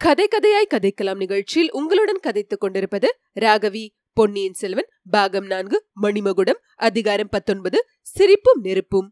கதை கதையாய் கதைக்கலாம் நிகழ்ச்சியில் உங்களுடன் கதைத்துக் கொண்டிருப்பது ராகவி பொன்னியின் செல்வன் பாகம் நான்கு மணிமகுடம் அதிகாரம் பத்தொன்பது சிரிப்பும் நெருப்பும்.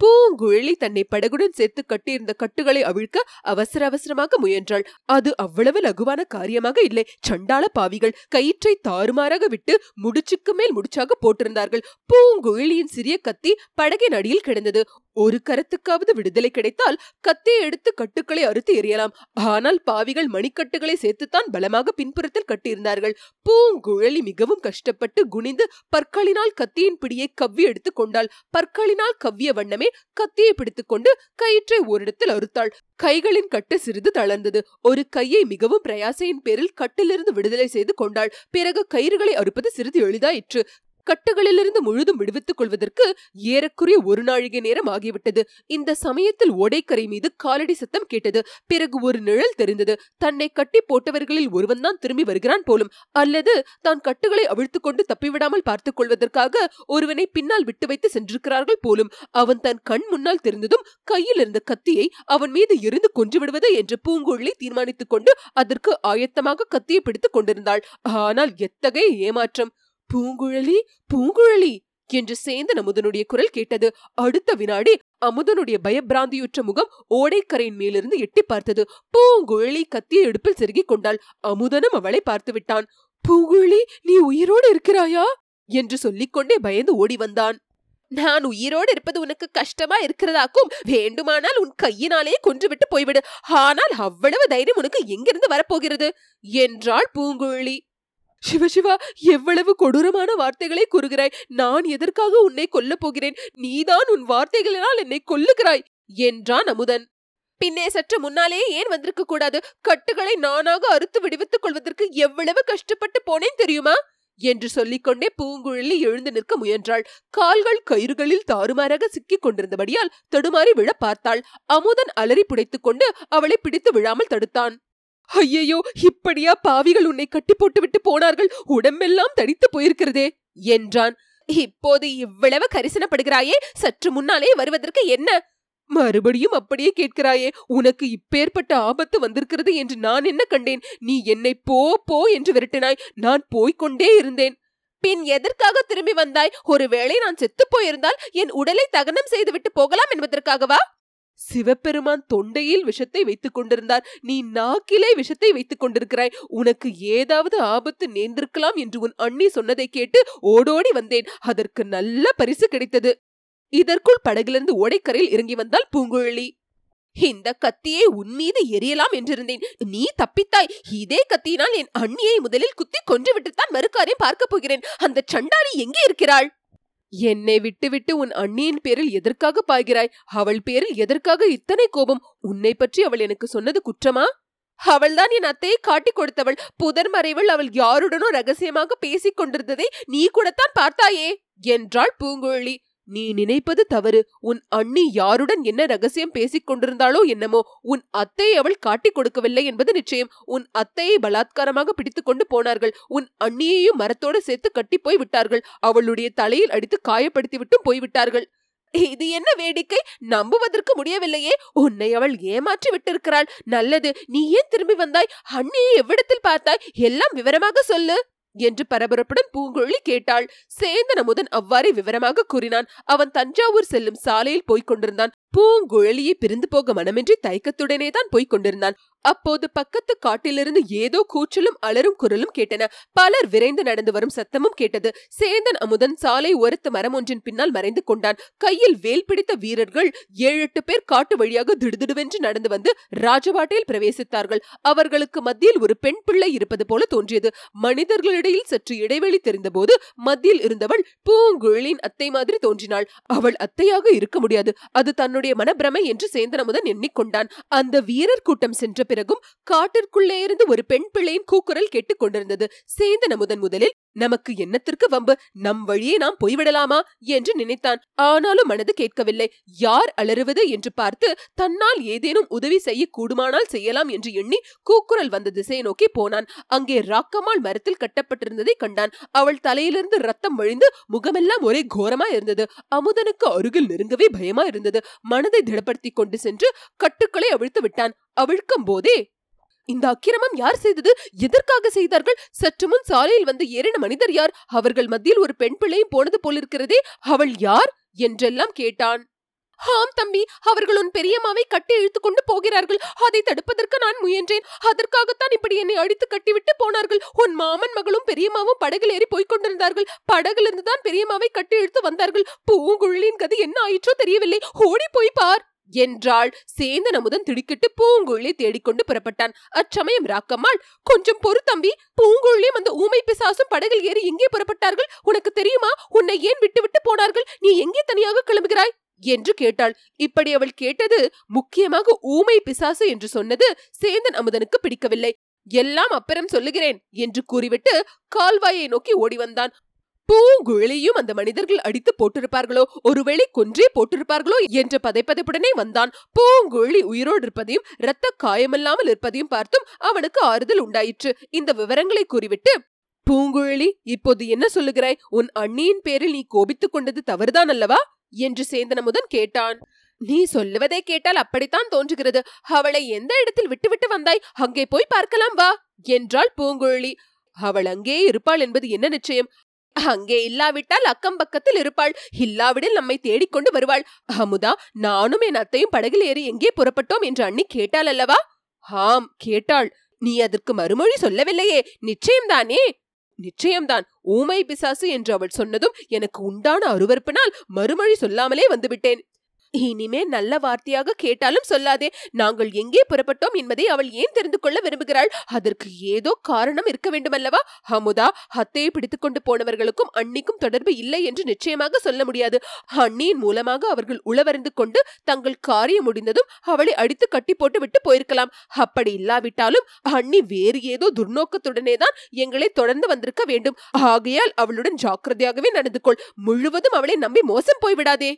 பூங்குழலி தன்னை படகுடன் சேர்த்து கட்டியிருந்த கட்டுகளை அவிழ்க்க அவசர அவசரமாக முயன்றாள். அது அவ்வளவு லகுவான காரியமாக இல்லை. சண்டாள பாவிகள் கயிற்றை தாறுமாறாக விட்டு முடிச்சுக்கு மேல் முடிச்சாக போட்டிருந்தார்கள். பூங்குழலியின் சிறிய கத்தி படகின் அடியில் கிடந்தது. ஒரு கரத்துக்காவது விடுதலை கிடைத்தால் கத்தியை எடுத்து கட்டுக்களை அறுத்து எறியலாம். ஆனால் பாவிகள் மணிக்கட்டுகளை சேர்த்துத்தான் பலமாக பின்புறத்தில் கட்டியிருந்தார்கள். பூங்குழலி மிகவும் கஷ்டப்பட்டு குனிந்து பற்களினால் கத்தியின் பிடியை கவ்வி எடுத்துக் கொண்டாள். பற்களினால் கவ்விய வண்ணமே கத்தியை பிடித்துக்கொண்டு கயிற்றை ஓரிடத்தில் அறுத்தாள். கைகளின் கட்டு சிறிது தளர்ந்தது. ஒரு கையை மிகவும் பிரயாசையின் பேரில் கட்டிலிருந்து விடுதலை செய்து கொண்டாள். பிறகு கயிறுகளை அறுப்பது சிறிது எளிதாயிற்று. கட்டுகளிலிருந்து முழுதும் விடுவித்துக் கொள்வதற்கு ஏறக்குறைய ஒரு நாழிகை நேரம் ஆகிவிட்டது. இந்த சமயத்தில் ஓடைக்கரை மீது காலடி சத்தம் கேட்டது. பிறகு ஒரு நிழல் தெரிந்தது. தன்னை கட்டி போட்டவர்களில் ஒருவன்தான் திரும்பி வருகிறான் போலும். அல்லது தான் கட்டுகளை அவிழ்த்துக் கொண்டு தப்பிவிடாமல் பார்த்துக் கொள்வதற்காக ஒருவனை பின்னால் விட்டு வைத்து சென்றிருக்கிறார்கள் போலும். அவன் தன் கண் முன்னால் தெரிந்ததும் கையில் இருந்த கத்தியை அவன் மீது எரிந்து கொன்று விடுவது என்று பூங்குழலி தீர்மானித்துக் கொண்டு அதற்கு ஆயத்தமாக கத்தியை பிடித்துக் கொண்டிருந்தாள். ஆனால் எத்தகைய ஏமாற்றம்! பூங்குழலி பூங்குழலி என்று சேந்தன் அமுதனுடைய குரல் கேட்டது. அடுத்த வினாடி அமுதனுடைய பயபிராந்தியுற்ற முகம் ஓடைக்கரையின் மேலிருந்து எட்டி பார்த்தது. பூங்குழலி கத்திய இடுப்பில் செருகிக் கொண்டாள். அமுதனும் அவளை பார்த்து விட்டான். பூங்குழலி நீ உயிரோடு இருக்கிறாயா? என்று சொல்லிக்கொண்டே பயந்து ஓடி வந்தான். நான் உயிரோடு இருப்பது உனக்கு கஷ்டமா இருக்கிறதாக்கும். வேண்டுமானால் உன் கையினாலே கொன்றுவிட்டு போய்விடு. ஆனால் அவ்வளவு தைரியம் உனக்கு எங்கிருந்து வரப்போகிறது? என்றாள் பூங்குழலி. சிவசிவா எவ்வளவு கொடூரமான வார்த்தைகளை கூறுகிறாய். நான் எதற்காக உன்னை கொல்லப் போகிறேன்? நீதான் உன் வார்த்தைகளினால் என்னை கொல்லுகிறாய் என்றான் அமுதன். பின்னே சற்று முன்னாலே ஏன் வந்திருக்க கூடாது? கட்டுகளை நானாக அறுத்து விடுவித்துக் கொள்வதற்கு எவ்வளவு கஷ்டப்பட்டு போனேன் தெரியுமா? என்று சொல்லிக்கொண்டே பூங்குழலி எழுந்து நிற்க முயன்றாள். கால்கள் கயிறுகளில் தாறுமாறாக சிக்கிக் கொண்டிருந்தபடியால் தடுமாறி விழ பார்த்தாள். அமுதன் அலறி புடைத்துக் கொண்டு அவளை பிடித்து விழாமல் தடுத்தான். ஐயையோ இப்படியா பாவிகள் உன்னை கட்டி போட்டுவிட்டு போனார்கள்? உடம்பெல்லாம் தடித்து போயிருக்கிறதே என்றான். இப்போது இவ்வளவு கரிசனப்படுகிறாயே சற்று முன்னாலே வருவதற்கு என்ன? மறுபடியும் அப்படியே கேட்கிறாயே உனக்கு இப்பேற்பட்ட ஆபத்து வந்திருக்கிறது என்று நான் என்ன கண்டேன்? நீ என்னை போ போ என்று விரட்டினாய் நான் போய்கொண்டே இருந்தேன். பின் எதற்காக திரும்பி வந்தாய்? ஒருவேளை நான் செத்து போயிருந்தால் என் உடலை தகனம் செய்துவிட்டு போகலாம் என்பதற்காகவா? சிவபெருமான் தொண்டையில் விஷத்தை வைத்துக் கொண்டிருந்தார். நீ நாக்கிலே விஷத்தை வைத்துக் கொண்டிருக்கிறாய். உனக்கு ஏதாவது ஆபத்து நேர்ந்திருக்கலாம் என்று உன் அண்ணி சொன்னதை கேட்டு ஓடோடி வந்தேன். அதற்கு நல்ல பரிசு கிடைத்தது. இதற்குள் படகிலிருந்து ஓடைக்கரையில் இறங்கி வந்தால் பூங்குழலி. இந்த கத்தியை உன் மீது எரியலாம் என்றிருந்தேன். நீ தப்பித்தாய். இதே கத்தியினால் என் அண்ணியை முதலில் குத்தி கொன்று விட்டுத்தான் மறுக்காரே பார்க்கப் போகிறேன். அந்த சண்டாளி எங்கே இருக்கிறாள்? என்னை விட்டுவிட்டு உன் அண்ணியின் பேரில் எதற்காக பாய்கிறாய்? அவள் பேரில் எதற்காக இத்தனை கோபம்? உன்னை பற்றி அவள் எனக்கு சொன்னது குற்றமா? அவள்தான் என் அத்தையை காட்டிக் கொடுத்தவள். புதர் மறைவில் அவள் யாருடனோ ரகசியமாக பேசிக் கொண்டிருந்ததை நீ கூடத்தான் பார்த்தாயே? என்றாள் பூங்குழலி. நீ நினைப்பது தவறு. உன் அண்ணி யாருடன் என்ன ரகசியம் பேசிக் கொண்டிருந்தாளோ என்னமோ உன் அத்தையை அவள் காட்டிக் கொடுக்கவில்லை என்பது நிச்சயம். உன் அத்தையை பலாத்காரமாக பிடித்துக் கொண்டு போனார்கள். உன் அண்ணியையும் மரத்தோடு சேர்த்து கட்டி போய் விட்டார்கள். அவளுடைய தலையில் அடித்து காயப்படுத்தி விட்டும் போய்விட்டார்கள் இது என்ன வேடிக்கை? நம்புவதற்கு முடியவில்லையே. உன்னை அவள் ஏமாற்றி விட்டிருக்கிறாள். நல்லது. நீ ஏன் திரும்பி வந்தாய்? அண்ணியை எவ்விடத்தில் பார்த்தாய்? எல்லாம் விவரமாக சொல்லு. என்று பரபரப்புடன் பூங்குழலி கேட்டாள். சேந்தன் அமுதன் அவ்வாறே விவரமாக கூறினான். அவன் தஞ்சாவூர் செல்லும் சாலையில் போய்க் கொண்டிருந்தான். பூங்குழலியை பிரிந்து போக மனமின்றி தயக்கத்துடனே தான் போய்க் கொண்டிருந்தான். அப்போது பக்கத்து காட்டிலிருந்து ஏதோ கூச்சலும் அலரும் குரலும் கேட்டன. பலர் விரைந்து நடந்து வரும் சத்தமும் கேட்டது. சேந்தன் அமுதன் சாலை ஒருத்து மரம் ஒன்றின் பின்னால் மறைந்து கொண்டான். கையில் வேல் பிடித்த வீரர்கள் ஏழு எட்டு பேர் காட்டு வழியாக திடுதிடுவென்று நடந்து வந்து ராஜபாட்டையில் பிரவேசித்தார்கள். அவர்களுக்கு மத்தியில் ஒரு பெண் பிள்ளை இருப்பது போல தோன்றியது. மனிதர்களிடையில் சற்று இடைவெளி தெரிந்தபோது மத்தியில் இருந்தவள் பூங்குழலின் அத்தை மாதிரி தோன்றினாள். அவள் அத்தையாக இருக்க முடியாது. அது தன்னுடைய மனப்பிரமை என்று சேந்தனமுதன் எண்ணிக்கொண்டான். அந்த வீரர் கூட்டம் சென்ற பிறகும் காட்டிற்குள்ளே இருந்து ஒரு பெண் பிள்ளையின் கூக்குரல் கேட்டுக் கொண்டிருந்தது. சேந்தனமுதன் முதலில் நமக்கு என்னத்திற்கு வம்பு? நம் வழியே நாம் போய்விடலாமா? என்று நினைத்தான். ஆனாலும் மனது கேட்கவில்லை. யார் அலறுவது? என்று பார்த்து தன்னால் ஏதேனும் உதவி செய்ய கூடுமானால் செய்யலாம் என்று எண்ணி கூக்குரல் வந்த திசையை நோக்கி போனான். அங்கே ராக்கமால் மரத்தில் கட்டப்பட்டிருந்ததை கண்டான். அவள் தலையிலிருந்து ரத்தம் வழிந்து முகமெல்லாம் ஒரே கோரமா இருந்தது. அமுதனுக்கு அருகில் நெருங்கவே பயமா இருந்தது. மனதை திடப்படுத்திக் கொண்டு சென்று கட்டுக்களை அவிழ்த்து விட்டான். அவிழ்க்கும் போதே இந்த அக்கிரமம் யார் செய்தது? எதற்காக செய்தார்கள்? சற்று முன் சாலையில் வந்து ஏறின மனிதர் யார்? அவர்கள் மத்தியில் ஒரு பெண் பிள்ளையும் போனது போலிருக்கிறதே அவள் யார்? என்றெல்லாம் கேட்டான். ஆம் தம்பி. அவர்கள் உன் பெரியம்மாவை கட்டி இழுத்துக் கொண்டு போகிறார்கள். அதை தடுப்பதற்கு நான் முயன்றேன். அதற்காகத்தான் இப்படி என்னை அடித்து கட்டிவிட்டு போனார்கள். உன் மாமன் மகளும் பெரியம்மாவும் படகில் ஏறி போய்க் கொண்டிருந்தார்கள். படகிலிருந்து தான் பெரியம்மாவை கட்டி இழுத்து வந்தார்கள். பூங்குழலின் கதி என்ன ஆயிற்றோ தெரியவில்லை. ஓடி போய் பார். என்றாள். சேந்தன் அமுதன் திடுக்கிட்டு பூங்குழலி தேடிக்கொண்டு புறப்பட்டான். அச்சமயம் ராக்கம்மாள் கொஞ்சம் பொறு தம்பி. பூங்குழலியும் அந்த ஊமை பிசாசும் படகில் ஏறி எங்கே புறப்பட்டார்கள்? உனக்கு தெரியுமா? உன்னை ஏன் விட்டுவிட்டு போனார்கள்? நீ எங்கே தனியாக கிளம்புகிறாய்? என்று கேட்டாள். இப்படி அவள் கேட்டது முக்கியமாக ஊமை பிசாசு என்று சொன்னது சேந்தன் அமுதனுக்கு பிடிக்கவில்லை. எல்லாம் அப்புறம் சொல்லுகிறேன் என்று கூறிவிட்டு கால்வாயை நோக்கி ஓடி வந்தான். பூங்குழலியும் அந்த மனிதர்கள் அடித்து போட்டிருப்பார்களோ? ஒருவேளை கொன்றே போட்டிருப்பார்களோ? என்ற பதைப்பதைப்புடனே வந்தான். பூங்குழலி உயிரோடு இருப்பதையும் இரத்த காயமில்லாமல் இருப்பதையும் பார்த்தும் அவனுக்கு ஆறுதல் உண்டாயிற்று. இந்த விவரங்களை கூறிவிட்டு பூங்குழலி இப்போது என்ன சொல்லுகிறாய்? உன் அண்ணியின் பேரில் நீ கோபித்துக் கொண்டது தவறுதான் அல்லவா? என்று சேந்தனமுதன் கேட்டான். நீ சொல்லுவதை கேட்டால் அப்படித்தான் தோன்றுகிறது. அவளை எந்த இடத்தில் விட்டுவிட்டு வந்தாய்? அங்கே போய் பார்க்கலாம் வா என்றாள் பூங்குழலி. அவள் அங்கே இருப்பாள் என்பது என்ன நிச்சயம்? அங்கே இல்லாவிட்டால் அக்கம் பக்கத்தில் இருப்பாள். இல்லாவிடில் நம்மை தேடிக்கொண்டு வருவாள். அமுதா நானும் என் அத்தையும் படகில் ஏறி எங்கே புறப்பட்டோம்? என்று அண்ணி கேட்டாள் அல்லவா? ஆம் கேட்டாள். நீ அதற்கு மறுமொழி சொல்லவில்லையே. நிச்சயம்தானே? நிச்சயம்தான். ஊமை பிசாசு என்று அவள் சொன்னதும் எனக்கு உண்டான அருவறுப்பினால் மறுமொழி சொல்லாமலே வந்துவிட்டேன். இனிமே நல்ல வார்த்தையாக கேட்டாலும் சொல்லாதே. நாங்கள் எங்கே புறப்பட்டோம் என்பதை அவள் ஏன் தெரிந்து கொள்ள விரும்புகிறாள்? அதற்கு ஏதோ காரணம் இருக்க வேண்டுமல்லவா? அமுதா ஹத்தையை பிடித்துக் கொண்டு போனவர்களுக்கும் அன்னிக்கும் தொடர்பு இல்லை என்று நிச்சயமாக சொல்ல முடியாது. அன்னியின் மூலமாக அவர்கள் உளவறிந்து கொண்டு தங்கள் காரியம் முடிந்ததும் அவளை அடித்து கட்டி போட்டு விட்டு போயிருக்கலாம். அப்படி இல்லாவிட்டாலும் அண்ணி வேறு ஏதோ துர்நோக்கத்துடனே தான் எங்களை தொடர்ந்து வந்திருக்க வேண்டும். ஆகையால் அவளுடன் ஜாக்கிரதையாகவே நடந்து கொள். முழுவதும் அவளை நம்பி மோசம் போய்விடாதே.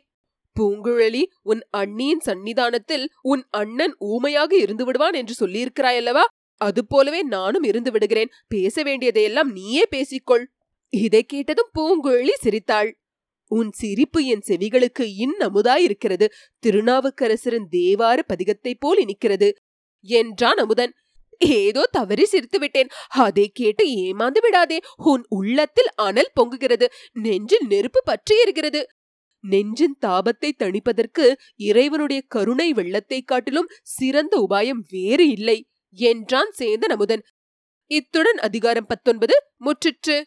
பூங்குழலி உன் அண்ணியின் சன்னிதானத்தில் உன் அண்ணன் ஊமையாக இருந்து விடுவான் என்று சொல்லியிருக்கிறாயல்லவா அது போலவே நானும் இருந்து விடுகிறேன். பேச வேண்டியதையெல்லாம் நீயே பேசிக்கொள். இதை கேட்டதும் பூங்குழலி சிரித்தாள். உன் சிரிப்பு என் செவிகளுக்கு இன்னமுதாயிருக்கிறது. திருநாவுக்கரசரின் தேவார பதிகத்தைப் போல் இனிக்கிறது. என்றான் அமுதன். ஏதோ தவறி சிரித்து விட்டேன். அதை கேட்டு ஏமாந்து விடாதே. உன் உள்ளத்தில் அனல் பொங்குகிறது. நெஞ்சில் நெருப்பு பற்றி இருக்கிறது நெஞ்சின் தாபத்தை தணிப்பதற்கு இறைவனுடைய கருணை வெள்ளத்தை காட்டிலும் சிறந்த உபாயம் வேறு இல்லை என்றான் சேந்தன் அமுதன். இத்துடன் அதிகாரம் பத்தொன்பது முற்றிற்று.